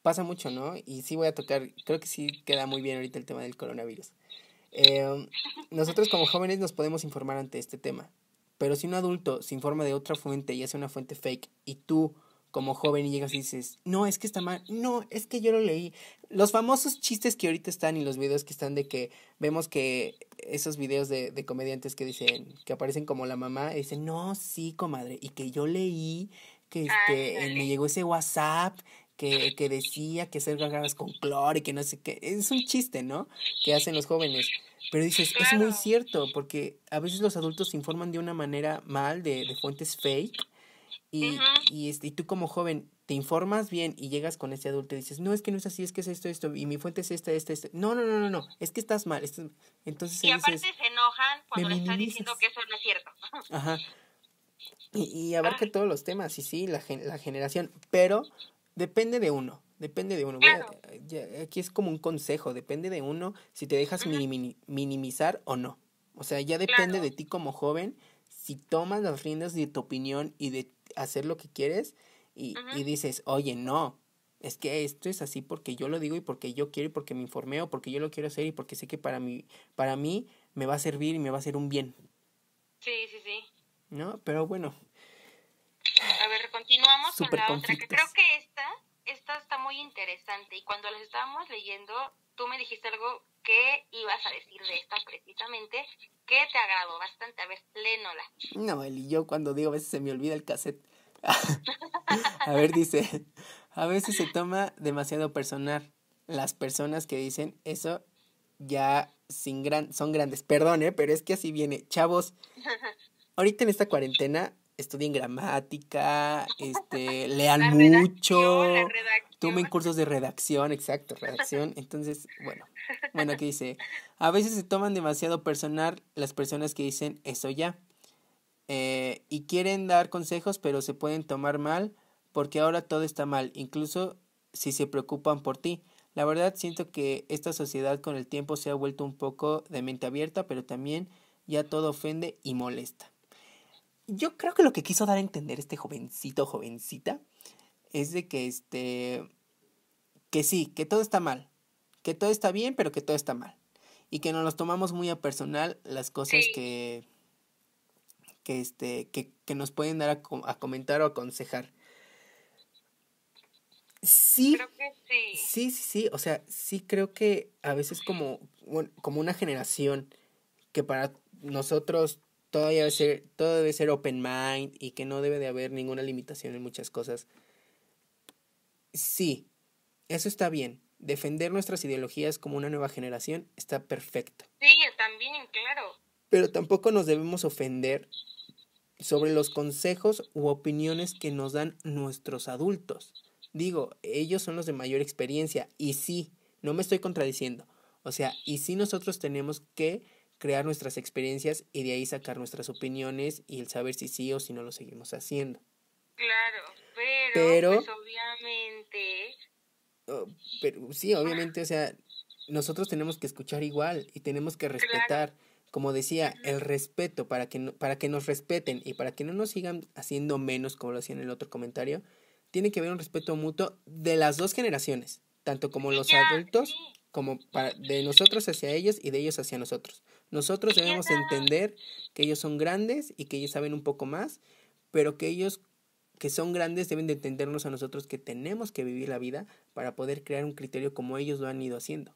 pasa mucho, ¿no? Y sí voy a tocar, creo que sí queda muy bien ahorita el tema del coronavirus. Eh, nosotros como jóvenes nos podemos informar ante este tema, pero si un adulto se informa de otra fuente y hace una fuente fake y tú como joven y llegas y dices, no, es que está mal, no, es que yo lo leí. Los famosos chistes que ahorita están y los videos que están de que vemos que esos videos de, de comediantes que dicen, que aparecen como la mamá, y dicen, no, sí, comadre, y que yo leí que este, Ándale. me llegó ese WhatsApp que, que decía que hacer gargaras con cloro y que no sé qué. Es un chiste, ¿no? Que hacen los jóvenes. Pero dices, es muy cierto, porque a veces los adultos se informan de una manera mal, de, de fuentes fake, y, y, este, y tú como joven te informas bien y llegas con ese adulto y dices, no, es que no es así, es que es esto, esto, y mi fuente es esta, esta, esta. No, no, no, no, no, es que estás mal. estás- Entonces Y aparte dices, se enojan cuando "Me le estás minimizas". diciendo que eso no es cierto. Ajá. Y, y abarca todos los temas, y sí, la, gen- la generación, pero depende de uno, depende de uno. Claro. ya- aquí es como un consejo, depende de uno si te dejas minimi- minimizar o no. O sea, ya depende Claro. de ti como joven, si tomas las riendas de tu opinión y de hacer lo que quieres y, y dices, oye, no, es que esto es así porque yo lo digo y porque yo quiero y porque me informé o porque yo lo quiero hacer y porque sé que para mí, para mí me va a servir y me va a hacer un bien, Sí, sí, sí. ¿no? Pero bueno, A ver, continuamos con la otra, que creo que esta, esta está muy interesante. Y cuando las estábamos leyendo, tú me dijiste algo que ibas a decir de esta precisamente, que te agradó bastante. A ver, léenola. No, Eli, yo cuando digo a veces se me olvida el cassette. a ver, dice, a veces se toma demasiado personal. Las personas que dicen eso ya sin gran, son grandes. Perdón, ¿eh? pero es que así viene. Chavos, ahorita en esta cuarentena estudien gramática, este, lean mucho, tomen cursos de redacción, exacto, redacción. Entonces, bueno, bueno, aquí dice, a veces se toman demasiado personal las personas que dicen eso ya. eh, y quieren dar consejos, pero se pueden tomar mal porque ahora todo está mal, incluso si se preocupan por ti. La verdad siento que esta sociedad con el tiempo se ha vuelto un poco de mente abierta, pero también ya todo ofende y molesta. Yo creo que lo que quiso dar a entender este jovencito o jovencita es de que este que sí, que todo está mal, que todo está bien, pero que todo está mal y que nos los tomamos muy a personal las cosas Sí. que que este que, que nos pueden dar a, co- a comentar o aconsejar. Sí, Creo que sí. Sí, sí, sí, o sea, sí creo que a veces como, bueno, como una generación que para nosotros todo debe ser, todo debe ser open mind y que no debe de haber ninguna limitación en muchas cosas. Sí, eso está bien. Defender nuestras ideologías como una nueva generación está perfecto. Sí, también, claro. Pero tampoco nos debemos ofender sobre los consejos u opiniones que nos dan nuestros adultos. Digo, ellos son los de mayor experiencia y sí, no me estoy contradiciendo. O sea, y sí nosotros tenemos que crear nuestras experiencias y de ahí sacar nuestras opiniones y el saber si sí o si no lo seguimos haciendo. Claro, pero, Pero- pues obviamente, Oh, Pero sí, obviamente, o sea, nosotros tenemos que escuchar igual y tenemos que respetar. Como decía, el respeto para que, no- para que nos respeten y para que no nos sigan haciendo menos, como lo hacía en el otro comentario, tiene que haber un respeto mutuo de las dos generaciones, tanto como los adultos, como para, de nosotros hacia ellos y de ellos hacia nosotros. Nosotros debemos entender que ellos son grandes y que ellos saben un poco más, pero que ellos que son grandes deben de entendernos a nosotros que tenemos que vivir la vida para poder crear un criterio como ellos lo han ido haciendo.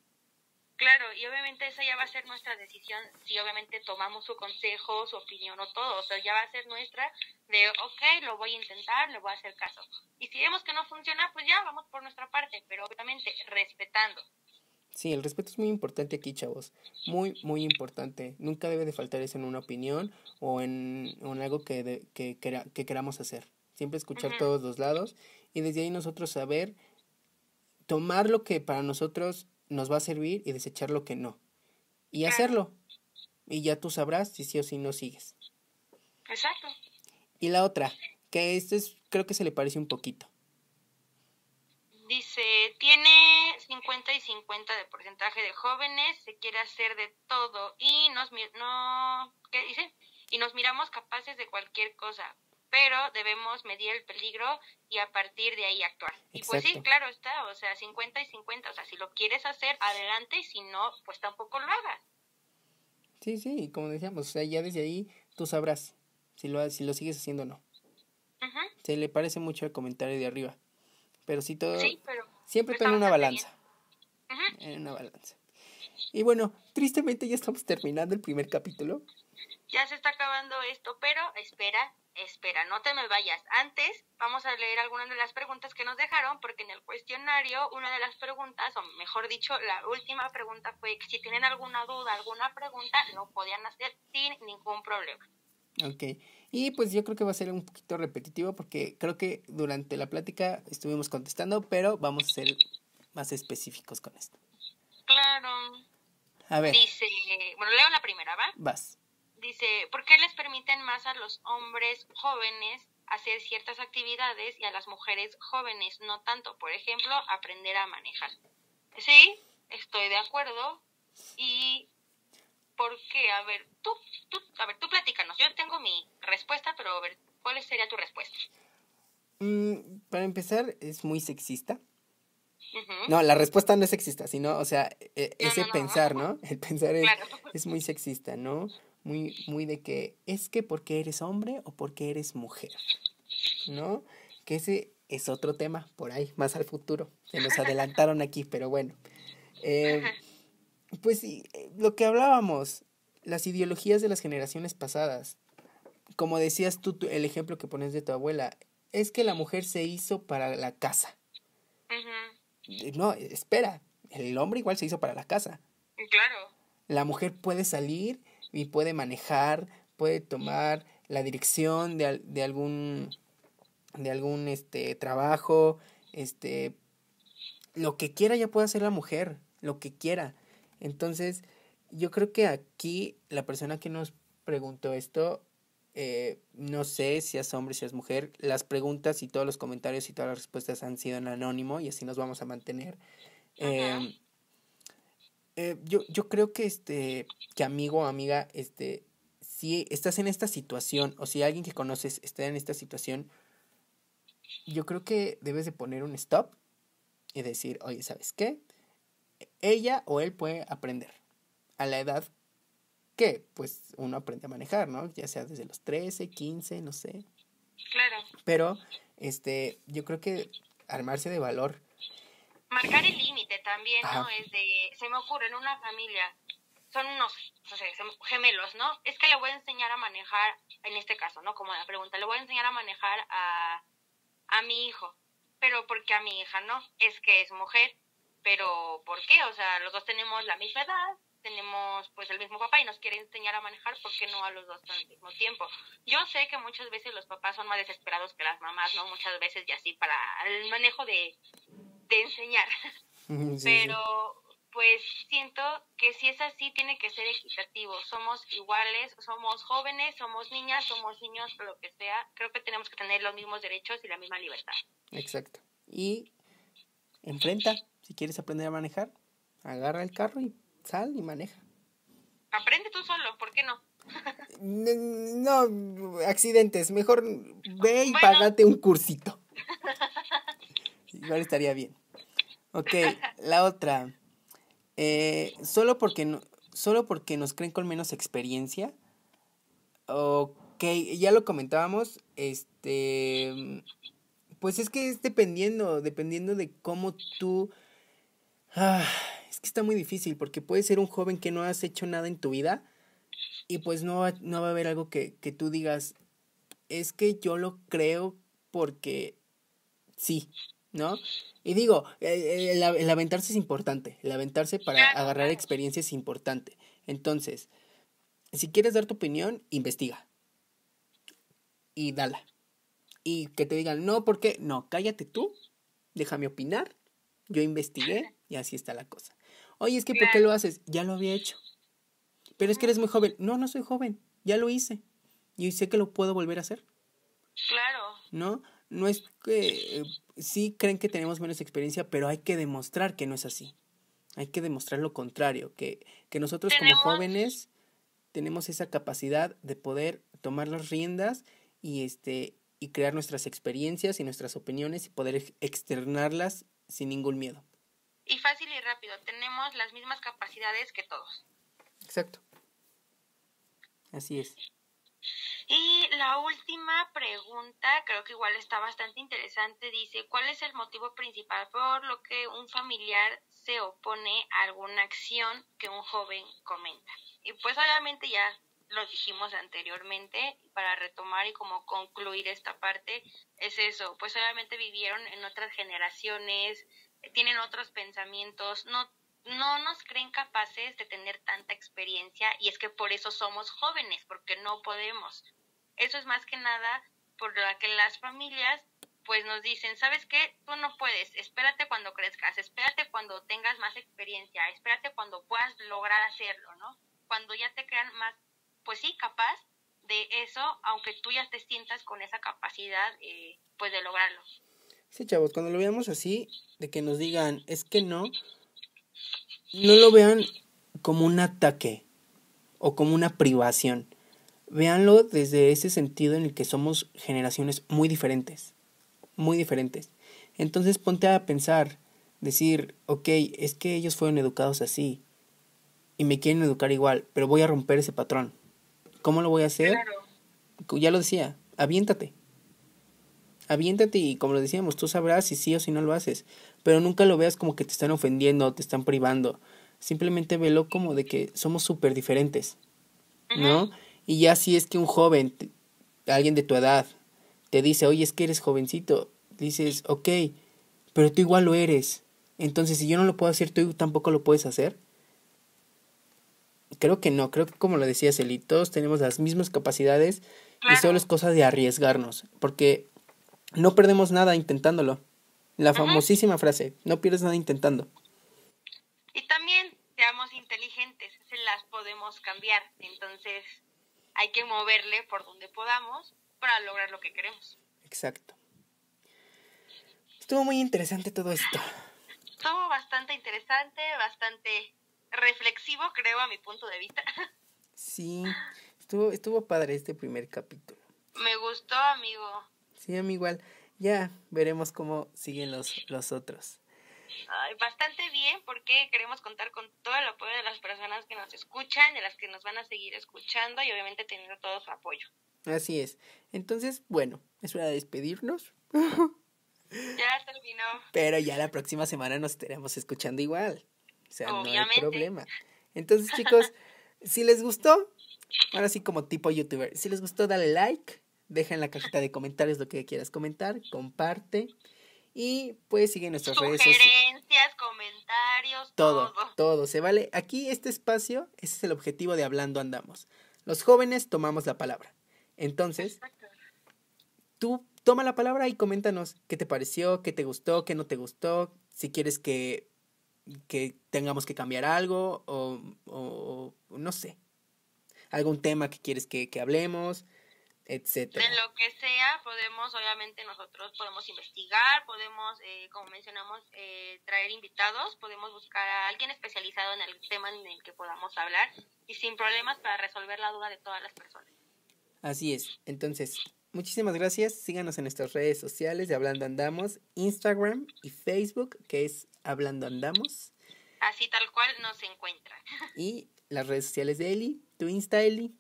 claro, y obviamente esa ya va a ser nuestra decisión si obviamente tomamos su consejo, su opinión o todo, o sea, ya va a ser nuestra de, ok, lo voy a intentar, le voy a hacer caso. Y si vemos que no funciona, pues ya vamos por nuestra parte, pero obviamente respetando. Sí, el respeto es muy importante aquí, chavos. Muy, muy importante. Nunca debe de faltar eso en una opinión o en, en algo que, de- que, que queramos hacer. Siempre escuchar todos los lados y desde ahí nosotros saber tomar lo que para nosotros nos va a servir y desechar lo que no. Y hacerlo. Y ya tú sabrás si sí o si no sigues. Exacto. Y la otra, que este es, creo que se le parece un poquito. Dice, tiene 50 y 50 de porcentaje de jóvenes, se quiere hacer de todo y nos no, ¿qué dice? Y nos miramos capaces de cualquier cosa, pero debemos medir el peligro y a partir de ahí actuar. Y pues sí, claro está, o sea, 50 y 50, o sea, si lo quieres hacer, adelante, y si no, pues tampoco lo hagas. Sí, sí, y como decíamos, o sea, ya desde ahí tú sabrás si lo, si lo sigues haciendo o no. Se le parece mucho al comentario de arriba. Pero sí todo, Sí, pero siempre todo en una balanza. Ujú. En una balanza. Y bueno, tristemente ya estamos terminando el primer capítulo. ya se está acabando esto, pero espera, espera, no te me vayas. Antes vamos a leer algunas de las preguntas que nos dejaron, porque en el cuestionario una de las preguntas, o mejor dicho, la última pregunta fue que si tienen alguna duda, alguna pregunta, lo podían hacer sin ningún problema. Ok. Y pues yo creo que va a ser un poquito repetitivo porque creo que durante la plática estuvimos contestando, pero vamos a ser más específicos con esto. Claro. A ver, Dice, bueno, leo la primera, ¿va? vas. Dice, ¿por qué les permiten más a los hombres jóvenes hacer ciertas actividades y a las mujeres jóvenes no tanto? Por ejemplo, aprender a manejar. Sí, estoy de acuerdo. ¿Y por qué? A ver, tú, tú, a ver, tú platícanos. Yo tengo mi respuesta, pero a ver, ¿cuál sería tu respuesta? Mm, para empezar, es muy sexista. No, la respuesta no es sexista, sino, o sea, e- No, ese no, no. pensar, ¿no? El pensar es, Claro. es muy sexista, ¿no? Muy, muy de que es que porque eres hombre o porque eres mujer, ¿no? Que ese es otro tema por ahí, más al futuro. Se nos adelantaron aquí, pero bueno. Eh, pues sí, eh, lo que hablábamos, las ideologías de las generaciones pasadas. Como decías tú, el ejemplo que pones de tu abuela, es que la mujer se hizo para la casa. No, espera, el hombre igual se hizo para la casa. Claro. La mujer puede salir y puede manejar, puede tomar la dirección de, de algún de algún este trabajo, este lo que quiera ya puede hacer la mujer, lo que quiera. Entonces, yo creo que aquí la persona que nos preguntó esto, eh, no sé si es hombre, si es mujer, las preguntas y todos los comentarios y todas las respuestas han sido en anónimo y así nos vamos a mantener. Em, eh, yo, yo creo que este, que amigo o amiga, este, si estás en esta situación o si alguien que conoces está en esta situación, yo creo que debes de poner un stop y decir, oye, ¿sabes qué? Ella o él puede aprender a la edad que pues uno aprende a manejar, ¿no? Ya sea desde los 13, 15, no sé. Claro. Pero este, yo creo que armarse de valor. Marcar el límite también, ¿no? Es de, se me ocurre en una familia, son unos, no sé, gemelos, ¿no? Es que le voy a enseñar a manejar, en este caso, ¿no? Como la pregunta, le voy a enseñar a manejar a, a mi hijo, pero porque a mi hija no, es que es mujer, pero ¿por qué? O sea, los dos tenemos la misma edad, tenemos pues el mismo papá y nos quiere enseñar a manejar, ¿por qué no a los dos al mismo tiempo? Yo sé que muchas veces los papás son más desesperados que las mamás, ¿no? Muchas veces y así para el manejo de, de enseñar. Pero pues siento que si es así tiene que ser equitativo. Somos iguales, somos jóvenes, somos niñas, somos niños, lo que sea. Creo que tenemos que tener los mismos derechos y la misma libertad. Exacto. Y enfrenta, si quieres aprender a manejar, agarra el carro y sal y maneja. Aprende tú solo, ¿por qué no? no, accidentes, mejor ve y págate un cursito. Igual estaría bien. Ok, la otra. Eh, solo porque no, solo porque nos creen con menos experiencia. Ok, ya lo comentábamos. Este. Pues es que es dependiendo, dependiendo de cómo tú. Ah, es que está muy difícil porque puedes ser un joven que no has hecho nada en tu vida y pues no va, no va a haber algo que, que tú digas, es que yo lo creo porque sí, ¿no? Y digo, el, el, aventarse es importante, el aventarse para agarrar experiencia es importante. Entonces, si quieres dar tu opinión, investiga. Y dala. Y que te digan, no, ¿por qué? No, cállate tú, déjame opinar, yo investigué y así está la cosa. Oye, es que ¿por qué lo haces? Ya lo había hecho. Pero es que eres muy joven. No, no soy joven. Ya lo hice. Y sé que lo puedo volver a hacer. Claro. ¿No? No es que eh, sí creen que tenemos menos experiencia, pero hay que demostrar que no es así. Hay que demostrar lo contrario, que, que nosotros como jóvenes tenemos esa capacidad de poder tomar las riendas y este y crear nuestras experiencias y nuestras opiniones y poder externarlas sin ningún miedo y fácil y rápido. Tenemos las mismas capacidades que todos. Exacto. Así es. Y la última pregunta, creo que igual está bastante interesante, dice, ¿cuál es el motivo principal por lo que un familiar se opone a alguna acción que un joven comenta? Y pues obviamente ya lo dijimos anteriormente, para retomar y como concluir esta parte, es eso, pues obviamente vivieron en otras generaciones, tienen otros pensamientos, no, no nos creen capaces de tener tanta experiencia y es que por eso somos jóvenes, porque no podemos. Eso es más que nada por lo que las familias pues nos dicen, ¿sabes qué? Tú no puedes, espérate cuando crezcas, espérate cuando tengas más experiencia, espérate cuando puedas lograr hacerlo, ¿no? Cuando ya te crean más, pues sí, capaz de eso, aunque tú ya te sientas con esa capacidad, eh, pues de lograrlo. Sí, chavos, cuando lo veamos así, de que nos digan, es que no, no lo vean como un ataque o como una privación. Véanlo desde ese sentido en el que somos generaciones muy diferentes, muy diferentes. Entonces ponte a pensar, decir, ok, es que ellos fueron educados así y me quieren educar igual, pero voy a romper ese patrón. ¿Cómo lo voy a hacer? Ya lo decía, aviéntate aviéntate y como lo decíamos, tú sabrás si sí o si no lo haces, pero nunca lo veas como que te están ofendiendo, te están privando, simplemente velo como de que somos súper diferentes, ¿no? Y ya si es que un joven, alguien de tu edad, te dice, oye, es que eres jovencito, dices, ok, pero tú igual lo eres, entonces si yo no lo puedo hacer, tú tampoco lo puedes hacer. Creo que no, creo que como lo decía Celi, todos tenemos las mismas capacidades y solo es cosa de arriesgarnos, porque no perdemos nada intentándolo. La famosísima frase, no pierdes nada intentando. Y también seamos inteligentes, se las podemos cambiar, entonces hay que moverle por donde podamos para lograr lo que queremos. Exacto. Estuvo muy interesante todo esto. Estuvo bastante interesante, bastante reflexivo, creo, a mi punto de vista. Sí, estuvo, estuvo padre este primer capítulo. Me gustó, amigo. Sí, a mí igual. Ya veremos cómo siguen los, los otros. bastante bien porque queremos contar con todo el apoyo de las personas que nos escuchan, de las que nos van a seguir escuchando y obviamente teniendo todo su apoyo. Así es. Entonces, bueno, es hora de despedirnos. Ya terminó. Pero ya la próxima semana nos estaremos escuchando igual. O sea, no hay problema. Entonces, chicos, si les gustó, ahora sí como tipo youtuber, si les gustó, dale like, deja en la cajita de comentarios lo que quieras comentar, comparte y pues sigue nuestras redes sociales. Sugerencias, comentarios, todo, todo. Todo, se vale. Aquí este espacio, ese es el objetivo de Hablando Andamos. Los jóvenes tomamos la palabra. Entonces, tú toma la palabra y coméntanos qué te pareció, qué te gustó, qué no te gustó, si quieres que, que tengamos que cambiar algo o, o, no sé, algún tema que quieres que, que hablemos, etcétera. De lo que sea, podemos, obviamente nosotros podemos investigar, podemos, eh, como mencionamos, eh, traer invitados, podemos buscar a alguien especializado en el tema en el que podamos hablar y sin problemas para resolver la duda de todas las personas. Así es. Entonces, muchísimas gracias. Síganos en nuestras redes sociales de Hablando Andamos, Instagram y Facebook, que es Hablando Andamos. Así tal cual nos encuentran. Y las redes sociales de Eli, tu Insta Eli.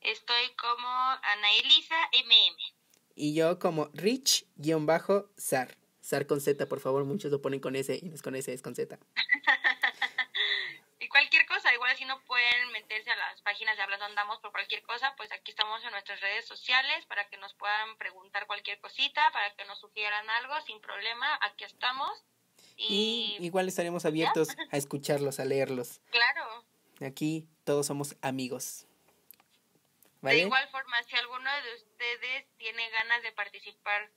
Estoy como Ana Elisa MM. Y yo como Rich-Sar. Sar con Z, por favor, muchos lo ponen con S y no es con S, es con Z. cualquier cosa, igual si no pueden meterse a las páginas de Hablando Andamos por cualquier cosa, pues aquí estamos en nuestras redes sociales para que nos puedan preguntar cualquier cosita, para que nos sugieran algo sin problema, aquí estamos. Y, igual estaremos abiertos a escucharlos, a leerlos. Claro. Aquí todos somos amigos. De igual forma, si alguno de ustedes tiene ganas de participar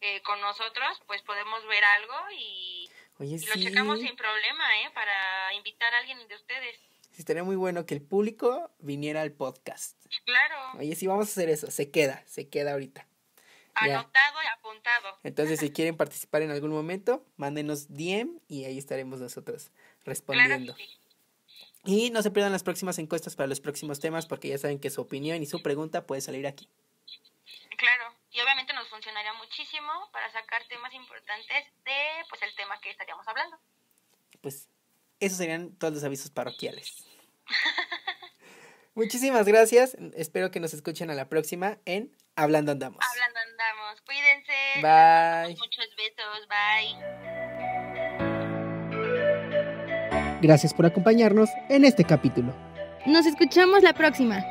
eh, con nosotros, pues podemos ver algo y y lo checamos sin problema, ¿eh? Para invitar a alguien de ustedes. Sí, estaría muy bueno que el público viniera al podcast. Claro. Oye, sí, vamos a hacer eso. Se queda, se queda ahorita. Anotado y apuntado. Entonces, si quieren participar en algún momento, mándenos DM y ahí estaremos nosotros respondiendo. Y no se pierdan las próximas encuestas para los próximos temas porque ya saben que su opinión y su pregunta puede salir aquí. Claro y obviamente nos funcionaría muchísimo para sacar temas importantes de pues el tema que estaríamos hablando. Pues esos serían todos los avisos parroquiales. Muchísimas gracias. Espero que nos escuchen a la próxima en Hablando Andamos. Hablando Andamos. Cuídense. Bye. Muchos besos. Bye. Gracias por acompañarnos en este capítulo. Nos escuchamos la próxima.